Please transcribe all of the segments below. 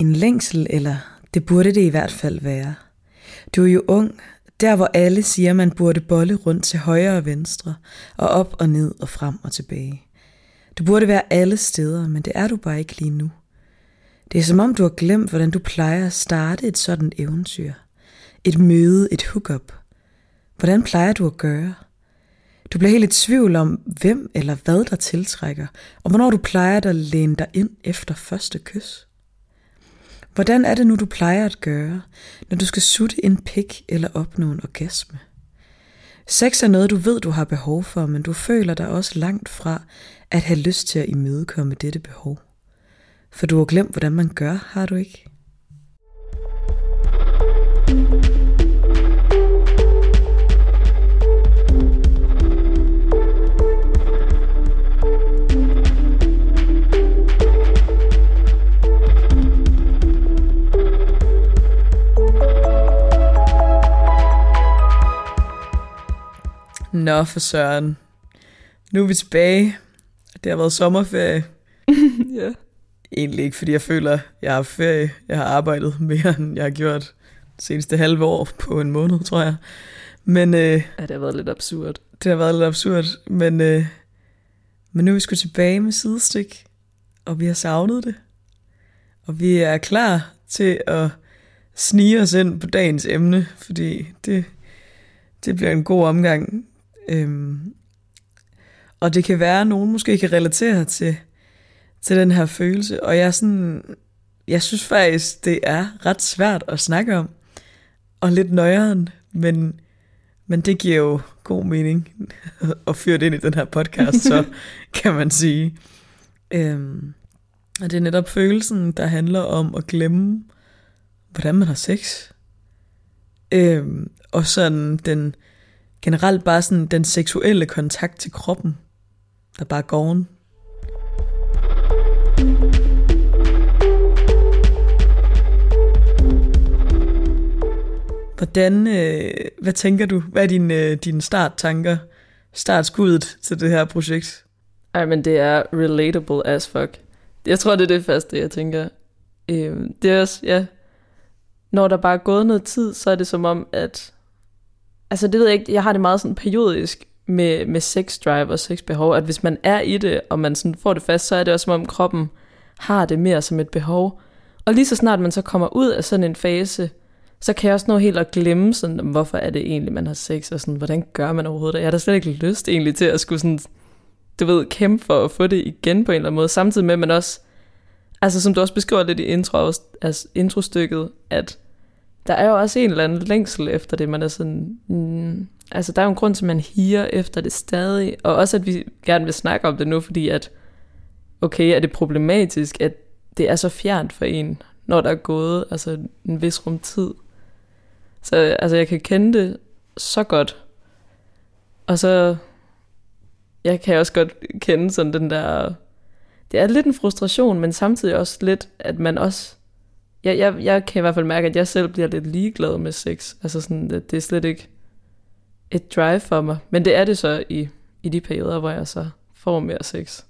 En længsel, eller det burde det i hvert fald være. Du er jo ung, der hvor alle siger, man burde bolle rundt til højre og venstre, og op og ned og frem og tilbage. Du burde være alle steder, men det er du bare ikke lige nu. Det er som om du har glemt, hvordan du plejer at starte et sådan eventyr. Et møde, et hookup. Hvordan plejer du at gøre? Du bliver helt i tvivl om, hvem eller hvad der tiltrækker, og hvornår du plejer at læne dig ind efter første kys. Hvordan er det nu, du plejer at gøre, når du skal sutte en pik eller opnå en orgasme? Sex er noget, du ved, du har behov for, men du føler dig også langt fra at have lyst til at imødekomme dette behov. For du har glemt, hvordan man gør, har du ikke? Nå for søren. Nu er vi tilbage. Det har været sommerferie. ja. Egentlig ikke, fordi jeg føler, jeg har ferie. Jeg har arbejdet mere, end jeg har gjort det seneste halve år på en måned, tror jeg. Men, øh, ja, det har været lidt absurd. Det har været lidt absurd, men, øh, men nu er vi sgu tilbage med sidestik, og vi har savnet det. Og vi er klar til at snige os ind på dagens emne, fordi det, det bliver en god omgang. Øhm, og det kan være, at nogen måske kan relatere til, til den her følelse. Og jeg, sådan, jeg synes faktisk, det er ret svært at snakke om. Og lidt nøjeren, men, men det giver jo god mening at fyre det ind i den her podcast, så kan man sige. Øhm, og det er netop følelsen, der handler om at glemme, hvordan man har sex. Øhm, og sådan den generelt bare sådan den seksuelle kontakt til kroppen, der bare går on. Hvordan, øh, hvad tænker du? Hvad er dine, øh, dine starttanker, startskuddet til det her projekt? Ej, men det er relatable as fuck. Jeg tror, det er det første, jeg tænker. Øh, det er også, ja, når der bare er gået noget tid, så er det som om, at altså det ved jeg ikke, jeg har det meget sådan periodisk med, med sex drive og sex behov, at hvis man er i det, og man sådan får det fast, så er det også som om kroppen har det mere som et behov. Og lige så snart man så kommer ud af sådan en fase, så kan jeg også nå helt at glemme, sådan, hvorfor er det egentlig, man har sex, og sådan, hvordan gør man overhovedet det? Jeg har da slet ikke lyst egentlig til at skulle sådan, du ved, kæmpe for at få det igen på en eller anden måde, samtidig med, at man også, altså som du også beskriver lidt i intro, altså introstykket, at der er jo også en eller anden længsel efter det, man er sådan, mm, altså der er jo en grund til, at man higer efter det stadig, og også at vi gerne vil snakke om det nu, fordi at, okay, er det problematisk, at det er så fjernt for en, når der er gået altså en vis rum tid. Så altså, jeg kan kende det så godt. Og så, jeg kan også godt kende sådan den der, det er lidt en frustration, men samtidig også lidt, at man også jeg, jeg, jeg kan i hvert fald mærke, at jeg selv bliver lidt ligeglad med sex. Altså sådan, det, det er slet ikke et drive for mig. Men det er det så i, i de perioder, hvor jeg så får mere sex.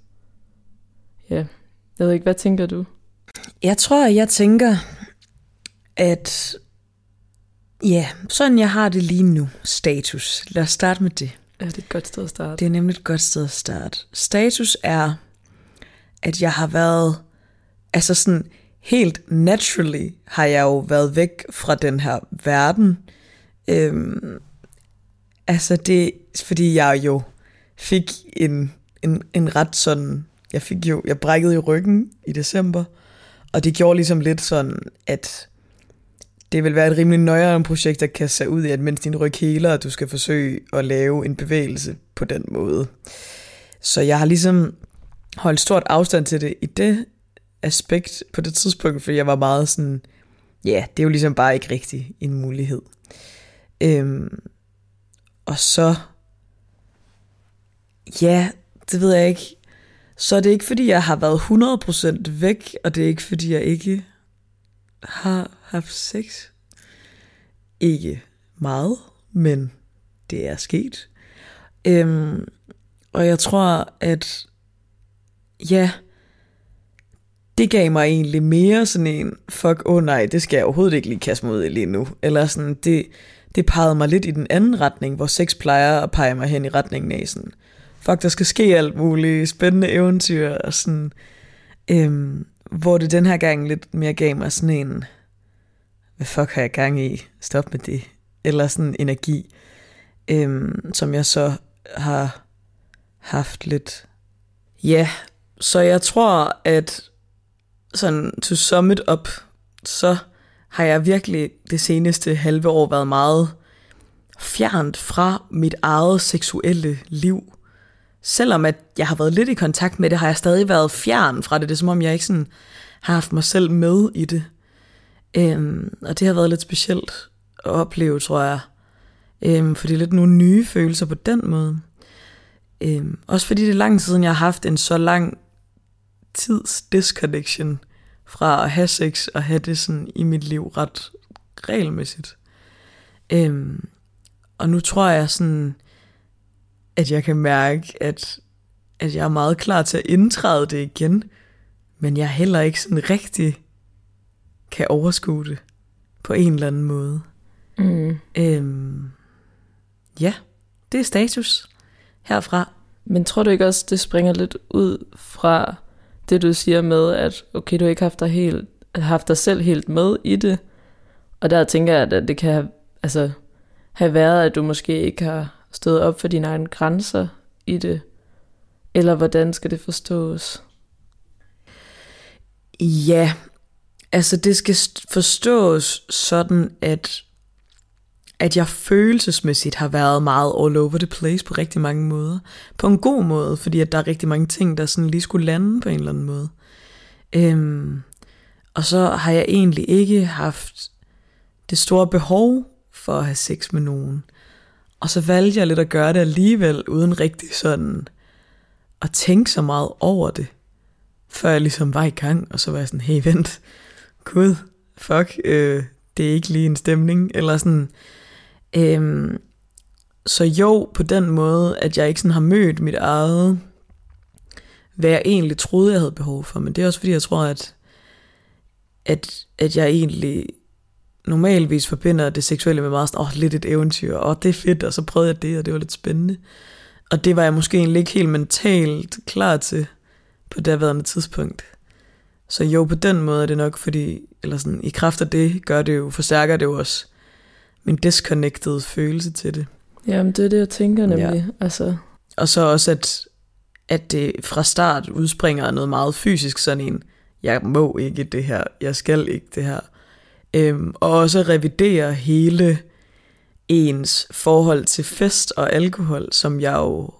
Ja, jeg ved ikke, hvad tænker du? Jeg tror, jeg tænker, at ja, sådan jeg har det lige nu, status. Lad os starte med det. Ja, det er et godt sted at starte. Det er nemlig et godt sted at starte. Status er, at jeg har været, altså sådan, helt naturally har jeg jo været væk fra den her verden. Øhm, altså det, fordi jeg jo fik en, en, en ret sådan, jeg fik jo, jeg brækkede i ryggen i december, og det gjorde ligesom lidt sådan, at det vil være et rimelig nøjere projekt, der kaste sig ud i, at mens din ryg heler, at du skal forsøge at lave en bevægelse på den måde. Så jeg har ligesom holdt stort afstand til det i det aspekt på det tidspunkt, for jeg var meget sådan, ja, yeah, det er jo ligesom bare ikke rigtig en mulighed. Øhm, og så, ja, det ved jeg ikke, så er det ikke fordi, jeg har været 100% væk, og det er ikke fordi, jeg ikke har haft sex. Ikke meget, men det er sket. Øhm, og jeg tror, at ja, det gav mig egentlig mere sådan en, fuck, åh oh nej, det skal jeg overhovedet ikke lige kaste mig ud i lige nu. Eller sådan, det, det pegede mig lidt i den anden retning, hvor sex plejer at pege mig hen i retningen af sådan, fuck, der skal ske alt muligt, spændende eventyr, og sådan, øhm, hvor det den her gang lidt mere gav mig sådan en, hvad fuck har jeg gang i, stop med det, eller sådan energi, øhm, som jeg så har haft lidt, ja, så jeg tror, at sådan to sum it up, så har jeg virkelig det seneste halve år været meget fjernt fra mit eget seksuelle liv. Selvom at jeg har været lidt i kontakt med det, har jeg stadig været fjern fra det. Det er som om, jeg ikke sådan har haft mig selv med i det. Øhm, og det har været lidt specielt at opleve, tror jeg. Øhm, fordi det er lidt nogle nye følelser på den måde. Øhm, også fordi det er lang tid siden, jeg har haft en så lang tids disconnection fra at have sex og have det sådan i mit liv ret regelmæssigt. Øhm, og nu tror jeg sådan, at jeg kan mærke, at, at jeg er meget klar til at indtræde det igen, men jeg heller ikke sådan rigtig kan overskue det på en eller anden måde. Mm. Øhm, ja, det er status herfra. Men tror du ikke også, det springer lidt ud fra det, du siger med, at okay, du har ikke haft dig, helt, haft dig selv helt med i det, og der tænker jeg, at det kan have, altså, have været, at du måske ikke har stået op for dine egne grænser i det, eller hvordan skal det forstås? Ja, altså det skal forstås sådan, at at jeg følelsesmæssigt har været meget all over the place på rigtig mange måder. På en god måde, fordi at der er rigtig mange ting, der sådan lige skulle lande på en eller anden måde. Øhm, og så har jeg egentlig ikke haft det store behov for at have sex med nogen. Og så valgte jeg lidt at gøre det alligevel, uden rigtig sådan at tænke så meget over det. Før jeg ligesom var i gang, og så var jeg sådan, hey vent, gud, fuck, øh, det er ikke lige en stemning, eller sådan, Øhm, så jo, på den måde, at jeg ikke sådan har mødt mit eget, hvad jeg egentlig troede, jeg havde behov for. Men det er også fordi, jeg tror, at, at, at jeg egentlig normalvis forbinder det seksuelle med meget sådan, oh, lidt et eventyr, og oh, det er fedt, og så prøvede jeg det, og det var lidt spændende. Og det var jeg måske egentlig ikke helt mentalt klar til på daværende tidspunkt. Så jo, på den måde er det nok, fordi, eller sådan, i kraft af det, gør det jo, forstærker det jo også min disconnected følelse til det. Jamen, det er det, jeg tænker nemlig. Ja. Altså. Og så også, at, at det fra start udspringer noget meget fysisk, sådan en, jeg må ikke det her, jeg skal ikke det her. Øhm, og også revidere hele ens forhold til fest og alkohol, som jeg jo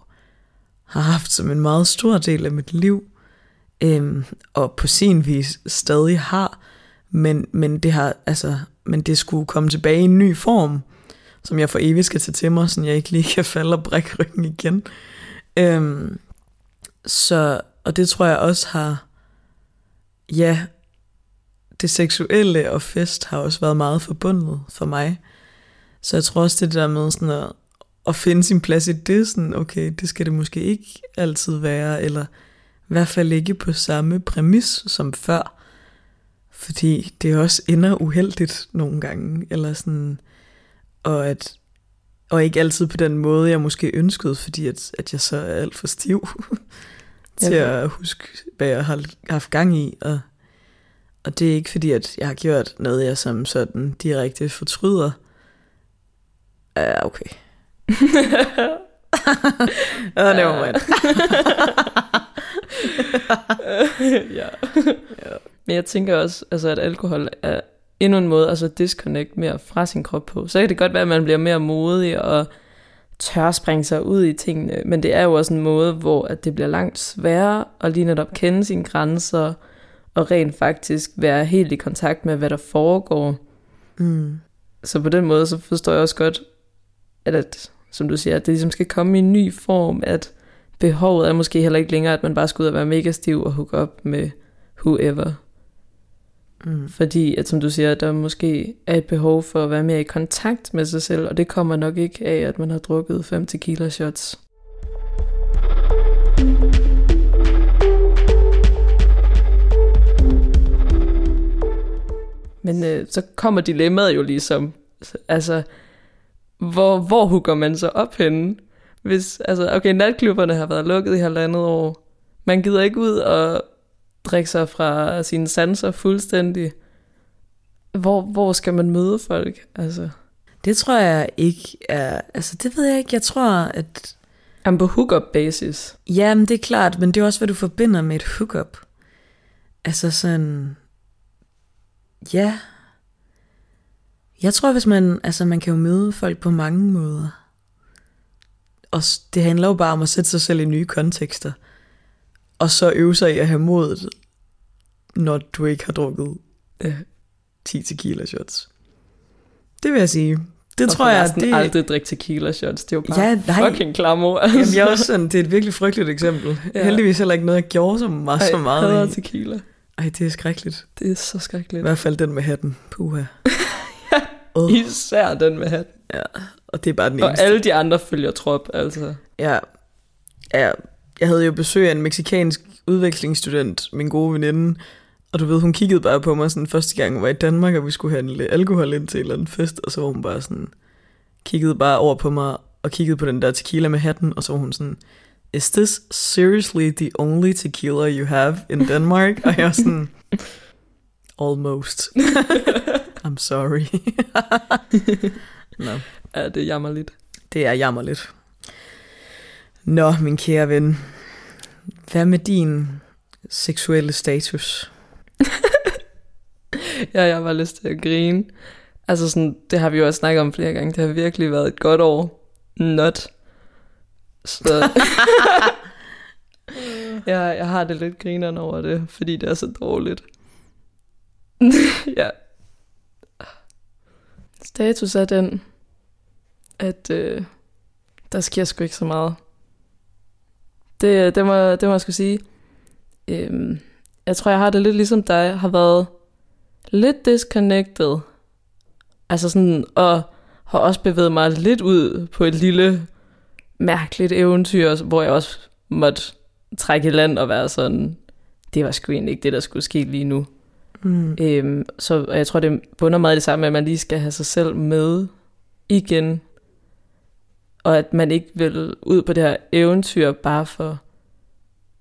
har haft som en meget stor del af mit liv, øhm, og på sin vis stadig har, men, men det har altså men det skulle komme tilbage i en ny form, som jeg for evigt skal tage til mig, så jeg ikke lige kan falde og brække ryggen igen. Øhm, så, og det tror jeg også har, ja, det seksuelle og fest har også været meget forbundet for mig. Så jeg tror også det der med sådan at, at finde sin plads i det, sådan, okay, det skal det måske ikke altid være, eller i hvert fald ikke på samme præmis som før. Fordi det også ender uheldigt nogle gange, eller sådan, og at og ikke altid på den måde, jeg måske ønskede, fordi at, at jeg så er alt for stiv til ja. at huske, hvad jeg har haft gang i. Og, og det er ikke fordi, at jeg har gjort noget, jeg som sådan direkte fortryder. Ja, okay. Åh, oh, never mind. ja. ja. Men jeg tænker også, altså, at alkohol er endnu en måde altså at disconnect mere fra sin krop på. Så kan det godt være, at man bliver mere modig og tør springe sig ud i tingene, men det er jo også en måde, hvor at det bliver langt sværere at lige netop kende sine grænser og rent faktisk være helt i kontakt med, hvad der foregår. Mm. Så på den måde, så forstår jeg også godt, at, at som du siger, at det ligesom skal komme i en ny form, at behovet er måske heller ikke længere, at man bare skal ud og være mega stiv og hook op med whoever. Mm. Fordi, at som du siger, der måske er et behov for at være mere i kontakt med sig selv, og det kommer nok ikke af, at man har drukket 5 tequila shots. Men øh, så kommer dilemmaet jo ligesom, altså, hvor, hvor hugger man så op henne? Hvis, altså, okay, natklubberne har været lukket i halvandet år. Man gider ikke ud og drikke sig fra sine sanser fuldstændig. Hvor, hvor skal man møde folk? Altså, Det tror jeg ikke er... Altså, det ved jeg ikke. Jeg tror, at... jamen på hookup basis. Jamen, det er klart, men det er også, hvad du forbinder med et hookup. Altså sådan... Ja. Jeg tror, hvis man... Altså, man kan jo møde folk på mange måder. Og det handler jo bare om at sætte sig selv i nye kontekster. Og så øve sig i at have modet, når du ikke har drukket Ja. 10 tequila shots. Det vil jeg sige. Det Og tror jeg, det... aldrig drikke tequila shots. Det er jo bare Ja, nej. fucking klamor. Altså. Jamen, jeg er også sådan, det er et virkelig frygteligt eksempel. Ja. Ja. Heldigvis heller ikke noget, jeg gjorde så meget. så Ej, meget hader i. tequila. Ej, det er skrækkeligt. Det er så I skrækkeligt. hvert fald den med hatten. Puha. uh, Især den med hat. ja, og det er bare den Og eneste. alle de andre følger trop, altså. Ja, ja, jeg havde jo besøg af en meksikansk udvekslingsstudent, min gode veninde, og du ved, hun kiggede bare på mig sådan første gang, jeg var i Danmark, og vi skulle handle alkohol ind til en eller anden fest, og så var hun bare sådan, kiggede bare over på mig, og kiggede på den der tequila med hatten, og så var hun sådan, Is this seriously the only tequila you have in Denmark? og jeg var sådan, Almost. I'm sorry. Nå. Ja, det jammer lidt. Det er jammerligt. Nå, min kære ven. Hvad med din seksuelle status? Ja, jeg har bare lyst til at grine. Altså sådan, det har vi jo også snakket om flere gange. Det har virkelig været et godt år. Not. Så... ja, jeg har det lidt grineren over det, fordi det er så dårligt. ja. Status er den, at øh, der sker sgu ikke så meget. Det, det, må, det må jeg skulle sige. Øhm, jeg tror, jeg har det lidt ligesom dig. Har været lidt disconnected. Altså sådan, og har også bevæget mig lidt ud på et lille mærkeligt eventyr, hvor jeg også måtte trække i land og være sådan, det var sgu egentlig ikke det, der skulle ske lige nu. Mm. Øhm, så jeg tror, det bunder meget det samme, at man lige skal have sig selv med igen. Og at man ikke vil ud på det her eventyr bare for,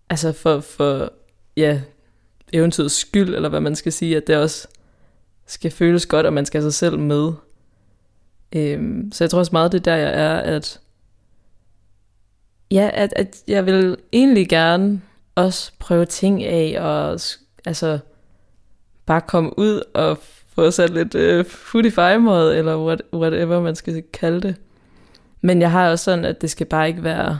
altså for, for ja, eventyrets skyld, eller hvad man skal sige, at det også skal føles godt, og man skal have sig selv med. Øhm, så jeg tror også meget, det er der, jeg er, at ja, at, at jeg vil egentlig gerne også prøve ting af, og altså bare komme ud og få sat lidt øh, food i eller what, whatever man skal kalde det. Men jeg har også sådan, at det skal bare ikke være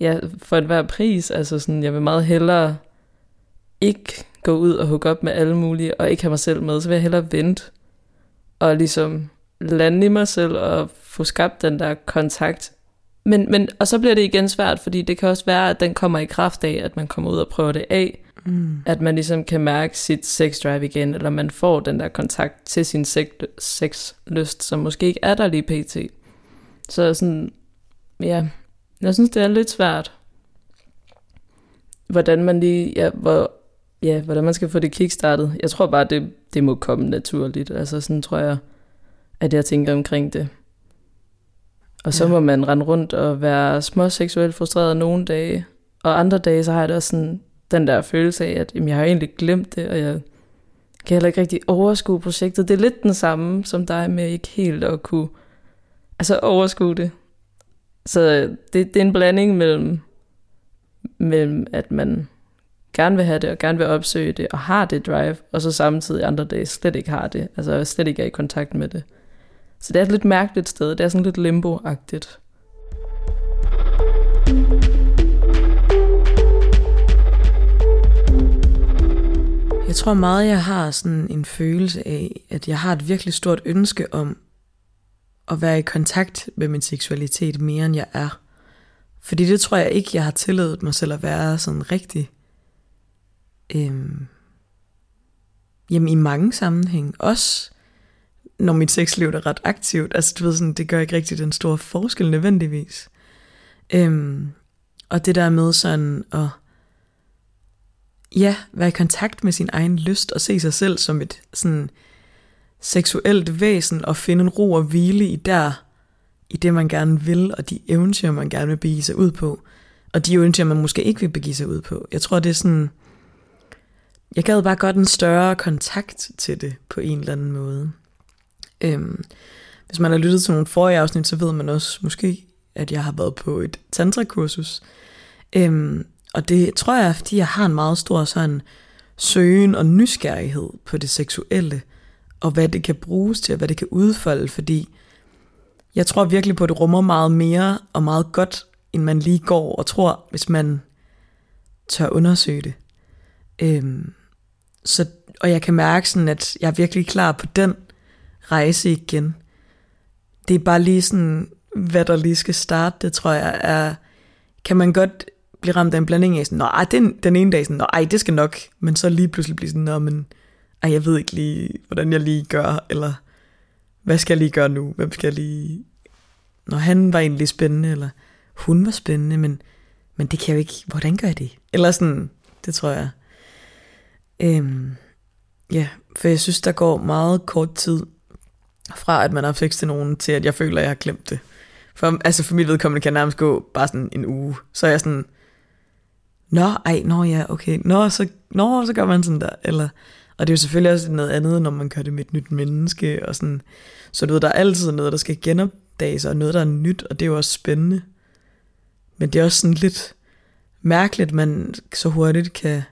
ja, for enhver pris. Altså sådan, jeg vil meget hellere ikke gå ud og hugge op med alle mulige, og ikke have mig selv med, så vil jeg hellere vente og ligesom lande i mig selv og få skabt den der kontakt. Men, men, og så bliver det igen svært, fordi det kan også være, at den kommer i kraft af, at man kommer ud og prøver det af, Mm. at man ligesom kan mærke sit sex drive igen, eller man får den der kontakt til sin sex- sexlyst, som måske ikke er der lige pt. Så sådan, ja, jeg synes, det er lidt svært, hvordan man lige, ja, hvor, ja, hvordan man skal få det kickstartet. Jeg tror bare, det, det må komme naturligt. Altså sådan tror jeg, at jeg tænker omkring det. Og så Ja. må man rende rundt og være små seksuelt frustreret nogle dage, og andre dage, så har jeg det også sådan, den der følelse af, at jamen, jeg har egentlig glemt det, og jeg kan heller ikke rigtig overskue projektet. Det er lidt den samme som dig med ikke helt at kunne altså overskue det. Så øh, det, det er en blanding mellem, mellem, at man gerne vil have det, og gerne vil opsøge det, og har det drive, og så samtidig andre dage slet ikke har det, altså slet ikke er i kontakt med det. Så det er et lidt mærkeligt sted, det er sådan lidt limbo-agtigt. Jeg tror meget, jeg har sådan en følelse af, at jeg har et virkelig stort ønske om at være i kontakt med min seksualitet mere, end jeg er. Fordi det tror jeg ikke, jeg har tilladet mig selv at være sådan rigtig... Øhm, jamen i mange sammenhæng. Også når mit sexliv er ret aktivt. Altså du ved sådan, det gør ikke rigtig den store forskel nødvendigvis. Øhm, og det der med sådan at ja, være i kontakt med sin egen lyst og se sig selv som et sådan seksuelt væsen og finde en ro og hvile i der, i det man gerne vil, og de eventyr, man gerne vil begive sig ud på, og de eventyr, man måske ikke vil begive sig ud på. Jeg tror, det er sådan, jeg gad bare godt en større kontakt til det på en eller anden måde. Øhm, hvis man har lyttet til nogle forrige afsnit, så ved man også måske, at jeg har været på et tantra-kursus. Øhm, og det tror jeg, fordi jeg har en meget stor sådan søgen og nysgerrighed på det seksuelle, og hvad det kan bruges til, og hvad det kan udfolde, fordi jeg tror virkelig på, at det rummer meget mere og meget godt, end man lige går og tror, hvis man tør undersøge det. Øhm, så, og jeg kan mærke sådan, at jeg er virkelig klar på den rejse igen. Det er bare lige sådan, hvad der lige skal starte, det tror jeg er, kan man godt blive ramt af en blanding af sådan, nej, den, den ene dag sådan, nej, det skal nok, men så lige pludselig blive sådan, nå, men ej, jeg ved ikke lige, hvordan jeg lige gør, eller hvad skal jeg lige gøre nu, hvem skal jeg lige, når han var egentlig spændende, eller hun var spændende, men, men det kan jeg jo ikke, hvordan gør jeg det? Eller sådan, det tror jeg. Øhm, ja, for jeg synes, der går meget kort tid fra, at man har sex til nogen, til at jeg føler, at jeg har glemt det. For, altså for mit vedkommende kan nærmest gå bare sådan en uge. Så er jeg sådan, nå, ej, nå ja, okay, nå, så, nå, så gør man sådan der. Eller, og det er jo selvfølgelig også noget andet, når man gør det med et nyt menneske. Og sådan, så du ved, der er altid noget, der skal genopdages, og noget, der er nyt, og det er jo også spændende. Men det er også sådan lidt mærkeligt, at man så hurtigt kan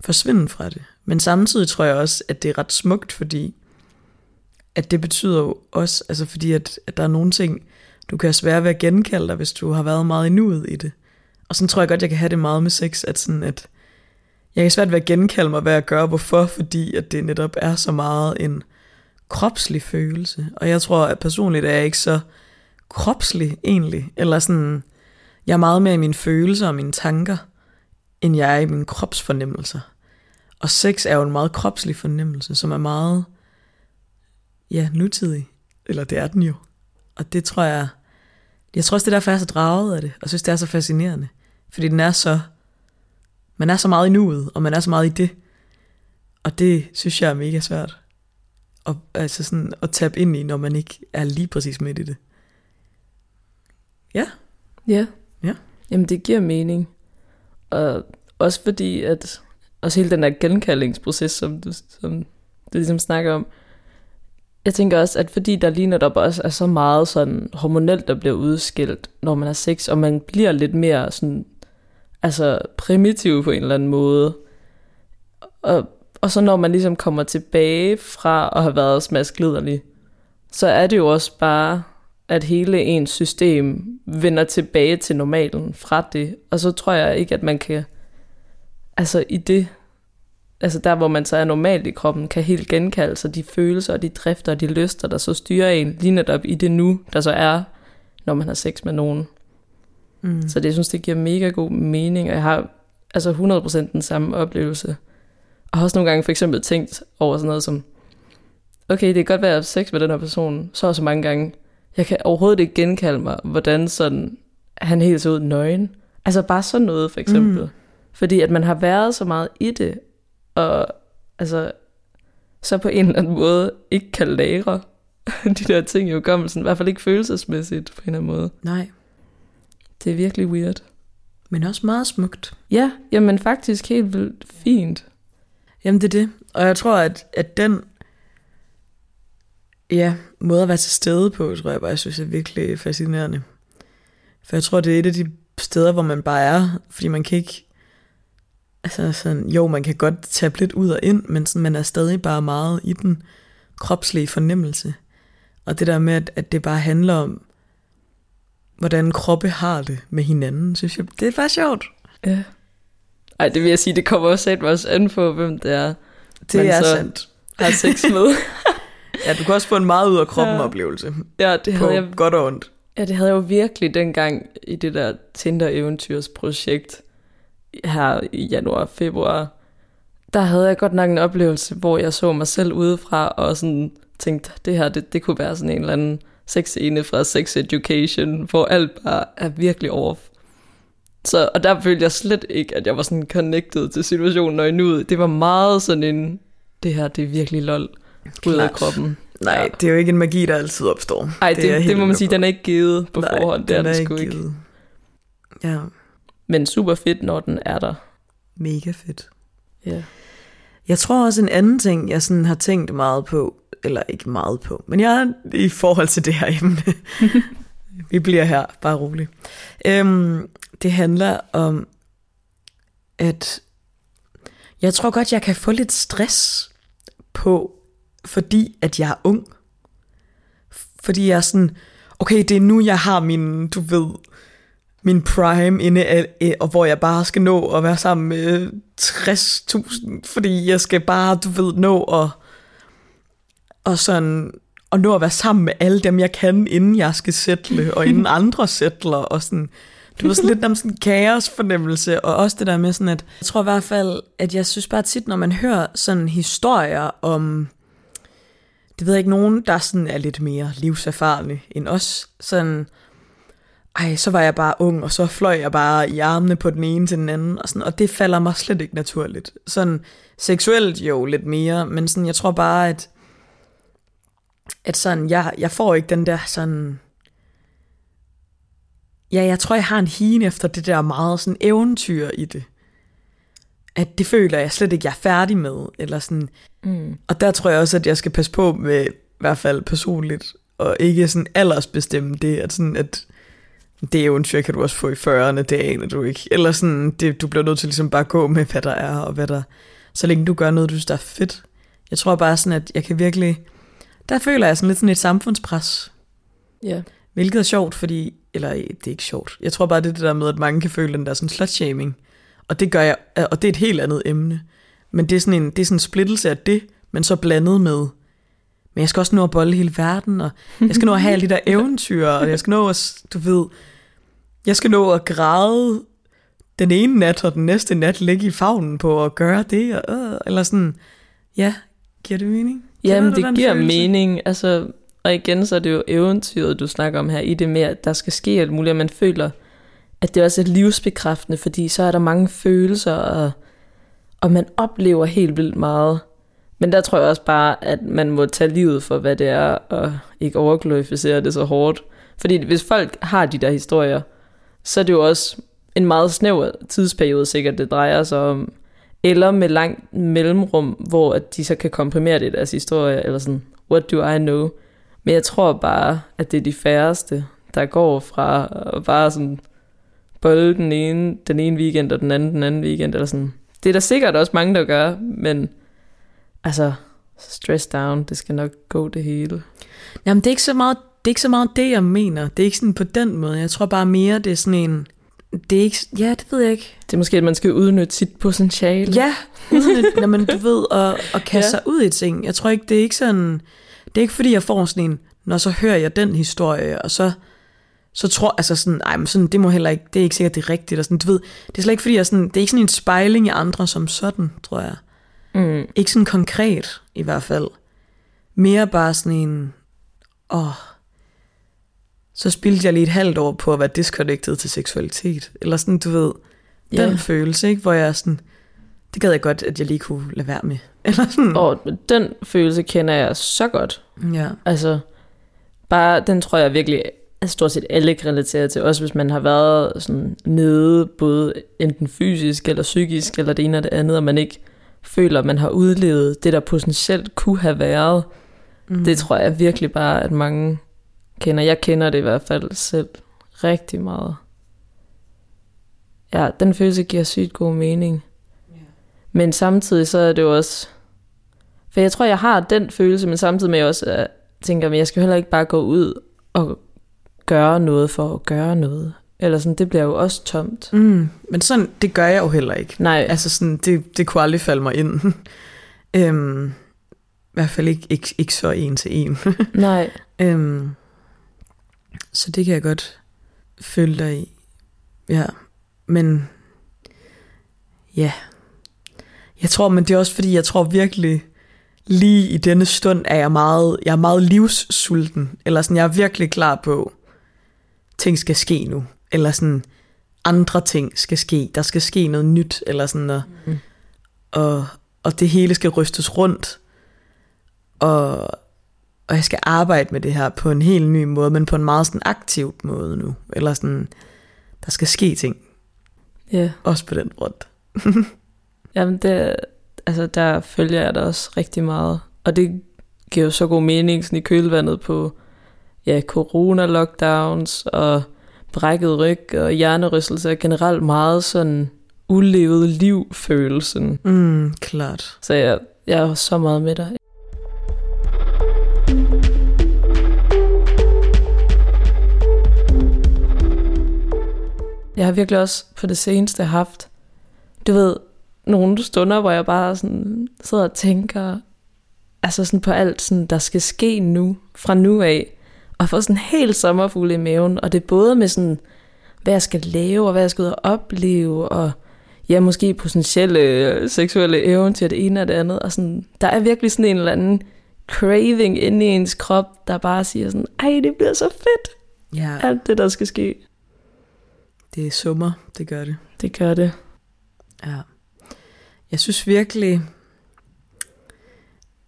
forsvinde fra det. Men samtidig tror jeg også, at det er ret smukt, fordi at det betyder jo også, altså fordi at, at der er nogle ting, du kan have svært ved at genkalde dig, hvis du har været meget i nuet i det. Og sådan tror jeg godt, jeg kan have det meget med sex, at sådan at jeg kan svært ved at genkalde mig, hvad jeg gør, hvorfor, fordi at det netop er så meget en kropslig følelse. Og jeg tror, at personligt er jeg ikke så kropslig egentlig, eller sådan, jeg er meget mere i mine følelser og mine tanker, end jeg er i mine kropsfornemmelser. Og sex er jo en meget kropslig fornemmelse, som er meget, ja, nutidig. Eller det er den jo. Og det tror jeg, jeg tror også, det er derfor, jeg er så draget af det, og synes, det er så fascinerende. Fordi den er så, man er så meget i nuet, og man er så meget i det. Og det synes jeg er mega svært. Og, altså sådan, at tabe ind i, når man ikke er lige præcis midt i det. Ja. Ja. Ja. Jamen, det giver mening. Og også fordi, at også hele den der genkaldingsproces, som du, som du ligesom snakker om, jeg tænker også, at fordi der lige netop også er så meget sådan hormonelt, der bliver udskilt, når man har sex, og man bliver lidt mere sådan, altså primitiv på en eller anden måde. Og, og så når man ligesom kommer tilbage fra at have været smaskliderlig, så er det jo også bare, at hele ens system vender tilbage til normalen fra det. Og så tror jeg ikke, at man kan, altså i det, altså der hvor man så er normalt i kroppen, kan helt genkalde sig de følelser og de drifter og de lyster, der så styrer en lige netop i det nu, der så er, når man har sex med nogen. Mm. Så det, jeg synes, det giver mega god mening, og jeg har altså 100% den samme oplevelse. Og har også nogle gange for eksempel tænkt over sådan noget som, okay, det kan godt være, at jeg har sex med den her person så og så mange gange. Jeg kan overhovedet ikke genkalde mig, hvordan sådan, han helt så ud nøgen. Altså bare sådan noget for eksempel. Mm. Fordi at man har været så meget i det, og altså, så på en eller anden måde ikke kan lære de der ting i hukommelsen, i hvert fald ikke følelsesmæssigt på en eller anden måde. Nej. Det er virkelig weird. Men også meget smukt. Ja, jamen faktisk helt vildt fint. Jamen det er det. Og jeg tror, at, at den ja, måde at være til stede på, tror jeg bare, jeg synes er virkelig fascinerende. For jeg tror, det er et af de steder, hvor man bare er, fordi man kan ikke, altså sådan, jo, man kan godt tage lidt ud og ind, men sådan, man er stadig bare meget i den kropslige fornemmelse. Og det der med, at, at det bare handler om, hvordan kroppe har det med hinanden, synes jeg, det er bare sjovt. Ja. Ej, det vil jeg sige, det kommer også sat også an på, hvem det er. Det man er så sandt. har sex med. Ja, du kan også få en meget ud af kroppen Ja. oplevelse. ja, det På havde jeg godt og ondt. Ja, det havde jeg jo virkelig dengang i det der Tinder-eventyrsprojekt her i januar og februar. Der havde jeg godt nok en oplevelse, hvor jeg så mig selv udefra og sådan tænkte, det her, det, det kunne være sådan en eller anden sexscene fra Sex Education, hvor alt bare er virkelig off. Så, og der følte jeg slet ikke, at jeg var sådan connected til situationen og nu. Det var meget sådan en, det her, det er virkelig lol ud af kroppen. Nej, Ja. det er jo ikke en magi, der altid opstår. Ej, det, er det, det må man sige, den er ikke givet på Nej, forhånd. Det er den den sgu ikke. givet. Ja, Men super fedt, når den er der. mega fedt. Ja. Jeg tror også en anden ting, jeg sådan har tænkt meget på, eller ikke meget på, men jeg er i forhold til det her emne. Vi bliver her, bare rolig. Øhm, det handler om, at jeg tror godt, jeg kan få lidt stress på, fordi at jeg er ung. Fordi jeg er sådan, okay, det er nu, jeg har min, du ved, min prime inde, af- og hvor jeg bare skal nå at være sammen med 60.000, fordi jeg skal bare, du ved, nå at, og sådan, og nå at være sammen med alle dem, jeg kan, inden jeg skal sætte, og inden andre sætler, og sådan, du ved, sådan lidt om sådan en kaosfornemmelse, og også det der med sådan, at jeg tror i hvert fald, at jeg synes bare tit, når man hører sådan historier om, det ved jeg ikke, nogen, der sådan er lidt mere livserfarne end os, sådan, ej, så var jeg bare ung, og så fløj jeg bare i armene på den ene til den anden, og, sådan, og det falder mig slet ikke naturligt. Sådan seksuelt jo lidt mere, men sådan, jeg tror bare, at, at sådan, jeg, jeg får ikke den der sådan, ja, jeg tror, jeg har en hien efter det der meget sådan eventyr i det. At det føler jeg slet ikke, jeg er færdig med, eller sådan, Mm. og der tror jeg også, at jeg skal passe på med, i hvert fald personligt, og ikke sådan aldersbestemme det, at sådan, at det eventyr kan du også få i 40'erne, det aner du ikke. Eller sådan, det, du bliver nødt til ligesom bare at gå med, hvad der er, og hvad der, så længe du gør noget, du synes, der er fedt. Jeg tror bare sådan, at jeg kan virkelig, der føler jeg sådan lidt sådan et samfundspres, Ja. hvilket er sjovt, fordi, eller det er ikke sjovt, jeg tror bare, det er det der med, at mange kan føle den der sådan slutshaming, og det gør jeg, og det er et helt andet emne. Men det er sådan en, det er sådan en splittelse af det, men så blandet med, men jeg skal også nå at bolle hele verden, og jeg skal nå at have alle de der eventyr, og jeg skal nå at, du ved, jeg skal nå at græde den ene nat, og den næste nat ligge i favnen på at gøre det, og, øh, eller sådan, ja, giver det mening? Jamen, det giver følelse? mening. Altså, og igen, så er det jo eventyret, du snakker om her, i det med, at der skal ske alt muligt, og man føler, at det også er livsbekræftende, fordi så er der mange følelser, og, og man oplever helt vildt meget. Men der tror jeg også bare, at man må tage livet for, hvad det er, og ikke overglorificere det så hårdt. Fordi hvis folk har de der historier, så er det jo også en meget snæver tidsperiode sikkert, det drejer sig om. Eller med langt mellemrum, hvor at de så kan komprimere det i deres historie, eller sådan, what do I know? Men jeg tror bare, at det er de færreste, der går fra at bare sådan bolle den ene, den ene weekend, og den anden den anden weekend, eller sådan. Det er der sikkert også mange, der gør, men altså, stress down, det skal nok gå det hele. Jamen, det er ikke så meget det, er ikke så meget det, jeg mener. Det er ikke sådan på den måde. Jeg tror bare mere, det er sådan en... Det er ikke... Ja, det ved jeg ikke. Det er måske, at man skal udnytte sit potentiale. Ja, at, når man, du ved, at, at kaste Ja. sig ud i ting. Jeg tror ikke, det er ikke sådan... Det er ikke fordi, jeg får sådan en... Når så hører jeg den historie, og så så tror altså sådan, ej, men sådan, det må heller ikke, det er ikke sikkert, det er rigtigt. Og sådan, du ved, det er slet ikke fordi, jeg sådan, det er ikke sådan en spejling af andre som sådan, tror jeg. Mm. Ikke sådan konkret, i hvert fald. Mere bare sådan en, åh, så spildte jeg lige et halvt år på at være disconnected til seksualitet. Eller sådan, du ved, den følelse, ikke? Hvor jeg er sådan, det gad jeg godt, at jeg lige kunne lade være med. Eller sådan. Og den følelse kender jeg så godt. Ja. Altså, bare, den tror jeg virkelig, at stort set alle kan relatere til. Også hvis man har været sådan nede, både enten fysisk eller psykisk, eller det ene og det andet, og man ikke føler, at man har udlevet det, der potentielt kunne have været. Mm. Det tror jeg virkelig bare, at mange kender. Jeg kender det i hvert fald selv rigtig meget. Ja, den følelse giver sygt god mening. Men samtidig så er det jo også... For jeg tror, jeg har den følelse, men samtidig med, at jeg også uh, tænker, at jeg skal heller ikke bare gå ud og gøre noget for at gøre noget. Eller sådan, det bliver jo også tomt. Mm, men sådan, det gør jeg jo heller ikke. Nej, Altså sådan, det, det kunne aldrig falde mig ind. øhm, I hvert fald ikke, ikke, ikke så en til en. nej. øhm, så det kan jeg godt følge dig i. Ja, men ja. Jeg tror, men det er også fordi, jeg tror virkelig, lige i denne stund er jeg meget, jeg er meget livssulten. Eller sådan, jeg er virkelig klar på, ting skal ske nu. Eller sådan, andre ting skal ske. Der skal ske noget nyt, eller sådan, og, mm. og, og det hele skal rystes rundt. Og, og jeg skal arbejde med det her på en helt ny måde, men på en meget sådan aktiv måde nu. Eller sådan, der skal ske ting. Ja. Yeah. Også på den front. Jamen, det, altså, der følger jeg da også rigtig meget. Og det giver jo så god mening sådan i kølvandet på ja, corona-lockdowns og brækket ryg og hjernerystelse og generelt meget sådan ulevet liv-følelsen. Mm, klart. Så jeg, jeg er så meget med dig. Jeg har virkelig også på det seneste haft, du ved, nogle stunder, hvor jeg bare sådan sidder og tænker, altså sådan på alt, sådan, der skal ske nu, fra nu af, og få sådan helt sommerfugle i maven, og det er både med sådan, hvad jeg skal lave, og hvad jeg skal ud og opleve, og ja, måske potentielle øh, seksuelle eventyr, det ene og det andet, og sådan, der er virkelig sådan en eller anden craving inde i ens krop, der bare siger sådan, ej, det bliver så fedt, Ja, alt det, der skal ske. Det er summer, det gør det. Det gør det. Ja. Jeg synes virkelig,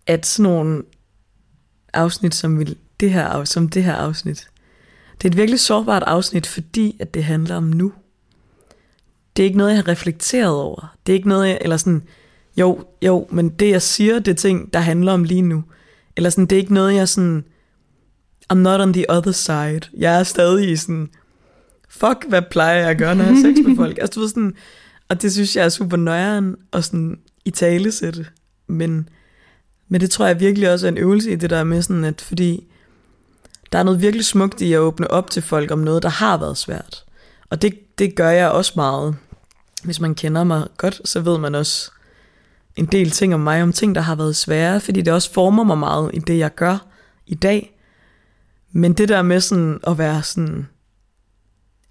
at sådan nogle afsnit som, vil, det her, som det her afsnit, det er et virkelig sårbart afsnit, fordi at det handler om nu. Det er ikke noget, jeg har reflekteret over. Det er ikke noget, jeg, eller sådan, jo, jo, men det jeg siger, det er ting, der handler om lige nu. Eller sådan, det er ikke noget, jeg sådan, I'm not on the other side. Jeg er stadig i sådan, fuck, hvad plejer jeg at gøre, når jeg har sex med folk? Altså, du ved sådan, og det synes jeg er super nøjeren og sådan i talesætte. Men, men det tror jeg virkelig også er en øvelse i det der med sådan, at fordi der er noget virkelig smukt i at åbne op til folk om noget, der har været svært. Og det, det gør jeg også meget. Hvis man kender mig godt, så ved man også en del ting om mig, om ting, der har været svære, fordi det også former mig meget i det, jeg gør i dag. Men det der med sådan at være sådan,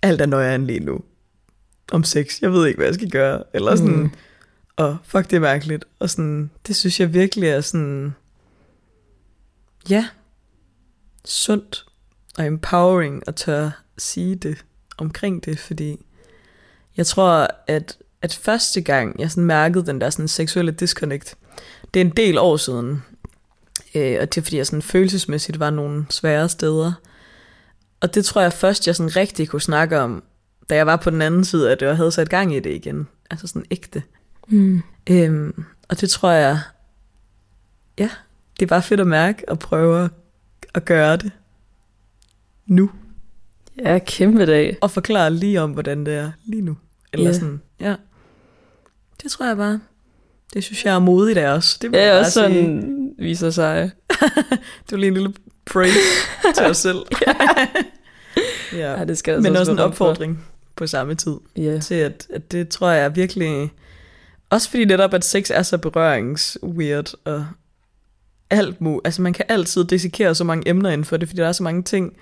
alt er nøjeren lige nu om sex. Jeg ved ikke, hvad jeg skal gøre. Eller sådan, mm. og fuck, det er mærkeligt. Og sådan, det synes jeg virkelig er sådan, ja, sundt og empowering at tør sige det omkring det, fordi jeg tror, at, at første gang, jeg sådan mærkede den der sådan seksuelle disconnect, det er en del år siden, øh, og det er fordi, jeg sådan følelsesmæssigt var nogle svære steder, og det tror jeg først, jeg sådan rigtig kunne snakke om, da jeg var på den anden side af det, og havde sat gang i det igen. Altså sådan ægte. Mm. Øhm, og det tror jeg, ja, det er bare fedt at mærke og prøve at, gøre det nu. Ja, kæmpe dag. Og forklare lige om, hvordan det er lige nu. Eller Ja. sådan, ja. Det tror jeg bare. Det synes jeg er modigt af os. Det vil jeg Ja, også sige. sådan viser sig. Det var lige en lille praise til os selv. ja. Ja, det skal Men så også en rum for. opfordring på samme tid. Ja. til, at, at det tror jeg er virkelig... Også fordi netop, at sex er så berøringsweird, og alt mu, altså man kan altid dissekere så mange emner inden for det, fordi der er så mange ting,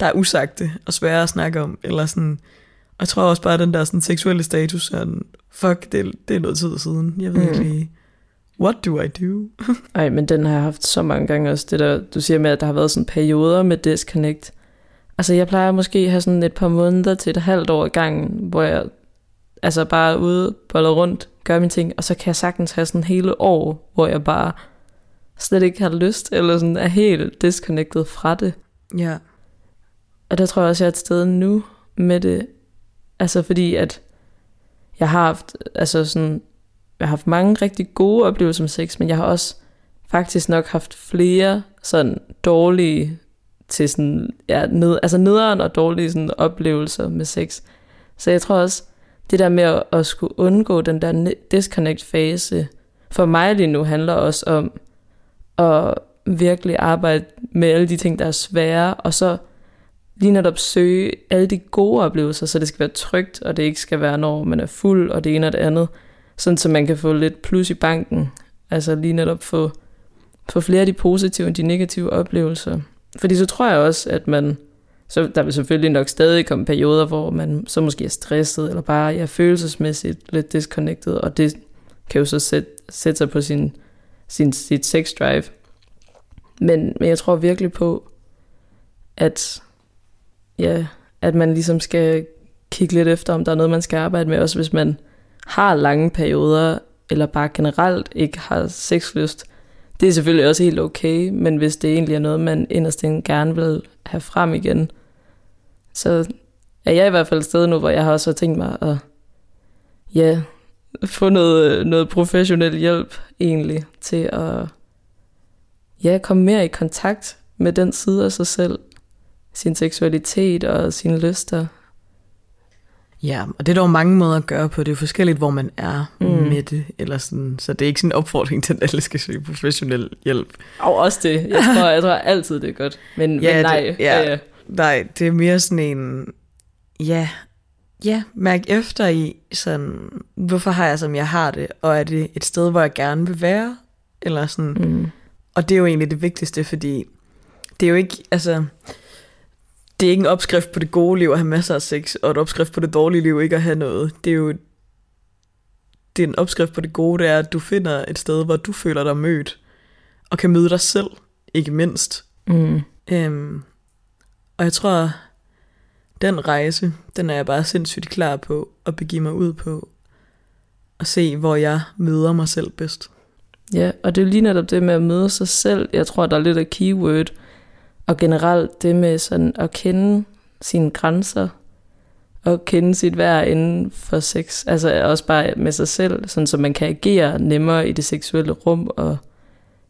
der er usagte og svære at snakke om, eller sådan, og jeg tror også bare, at den der sådan, seksuelle status, sådan, fuck, det, det er noget tid siden, jeg ved Mm. ikke lige, what do I do? Ej, men den har jeg haft så mange gange også. Det der, du siger med, at der har været sådan perioder med disconnect. Altså, jeg plejer måske at have sådan et par måneder til et halvt år i gangen, hvor jeg altså bare er ude, boller rundt, gør mine ting, og så kan jeg sagtens have sådan hele år, hvor jeg bare slet ikke har lyst, eller sådan er helt disconnected fra det. Ja, Og der tror jeg også, jeg er et sted nu med det. Altså fordi, at jeg har haft, altså sådan, jeg har haft mange rigtig gode oplevelser med sex, men jeg har også faktisk nok haft flere sådan dårlige til sådan, ja, ned, altså nederen og dårlige sådan oplevelser med sex. Så jeg tror også, det der med at, at skulle undgå den der disconnect-fase, for mig lige nu handler også om at virkelig arbejde med alle de ting, der er svære, og så lige netop søge alle de gode oplevelser, så det skal være trygt, og det ikke skal være, når man er fuld, og det ene og det andet, sådan så man kan få lidt plus i banken. Altså lige netop få, få flere af de positive end de negative oplevelser. Fordi så tror jeg også, at man, så der vil selvfølgelig nok stadig komme perioder, hvor man så måske er stresset, eller bare er følelsesmæssigt lidt disconnected, og det kan jo så sætte, sætte sig på sin, sin, sit sex drive. Men, men jeg tror virkelig på, at ja, at man ligesom skal kigge lidt efter, om der er noget, man skal arbejde med, også hvis man har lange perioder, eller bare generelt ikke har sexlyst. Det er selvfølgelig også helt okay, men hvis det egentlig er noget, man inderst gerne vil have frem igen, så er jeg i hvert fald et sted nu, hvor jeg har også tænkt mig at ja, få noget, noget professionel hjælp egentlig til at ja, komme mere i kontakt med den side af sig selv, sin seksualitet og sine lyster. Ja, og det er der jo mange måder at gøre på. Det er forskelligt, hvor man er mm. med det. Eller sådan. Så det er ikke sådan en opfordring til, at alle skal søge professionel hjælp. Og også det. Jeg tror, jeg tror altid, det er godt. Men, ja, men nej. Det, ja, ja. Nej, det er mere sådan en... Ja, ja, mærk efter i sådan, hvorfor har jeg som jeg har det, og er det et sted, hvor jeg gerne vil være, eller sådan. Mm. Og det er jo egentlig det vigtigste, fordi det er jo ikke, altså, det er ikke en opskrift på det gode liv at have masser af sex, og et opskrift på det dårlige liv ikke at have noget. Det er jo det er en opskrift på det gode, det er, at du finder et sted, hvor du føler dig mødt, og kan møde dig selv, ikke mindst. Mm. Øhm, og jeg tror, den rejse, den er jeg bare sindssygt klar på at begive mig ud på, og se, hvor jeg møder mig selv bedst. Ja, og det er jo lige netop det med at møde sig selv. Jeg tror, der er lidt af keyword, og generelt det med sådan at kende sine grænser, og kende sit værd inden for sex. Altså også bare med sig selv, sådan så man kan agere nemmere i det seksuelle rum, og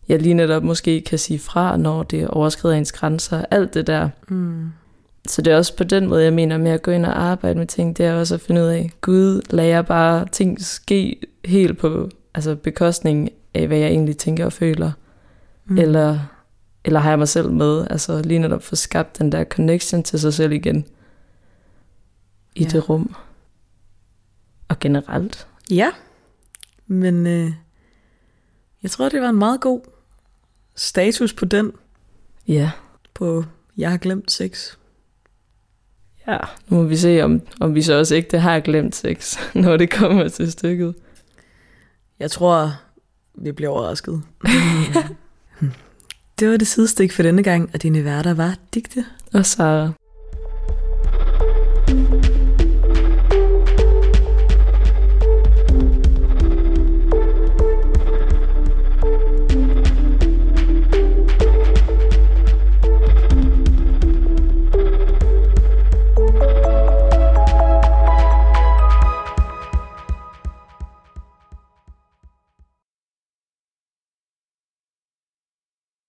jeg lige netop måske kan sige fra, når det overskrider ens grænser. Alt det der. Mm. Så det er også på den måde, jeg mener med at gå ind og arbejde med ting, det er også at finde ud af, Gud lader bare ting ske helt på altså bekostning af, hvad jeg egentlig tænker og føler. Mm. Eller, eller har jeg mig selv med, altså lige netop få skabt den der connection til sig selv igen i ja. det rum. Og generelt. Ja, men øh, jeg tror, det var en meget god status på den. Ja. På, jeg har glemt sex. Ja, nu må vi se, om, om vi så også ikke det har glemt sex, når det kommer til stykket. Jeg tror, vi bliver overrasket. det var det sidestik for denne gang, og dine værter var Digte og Sara.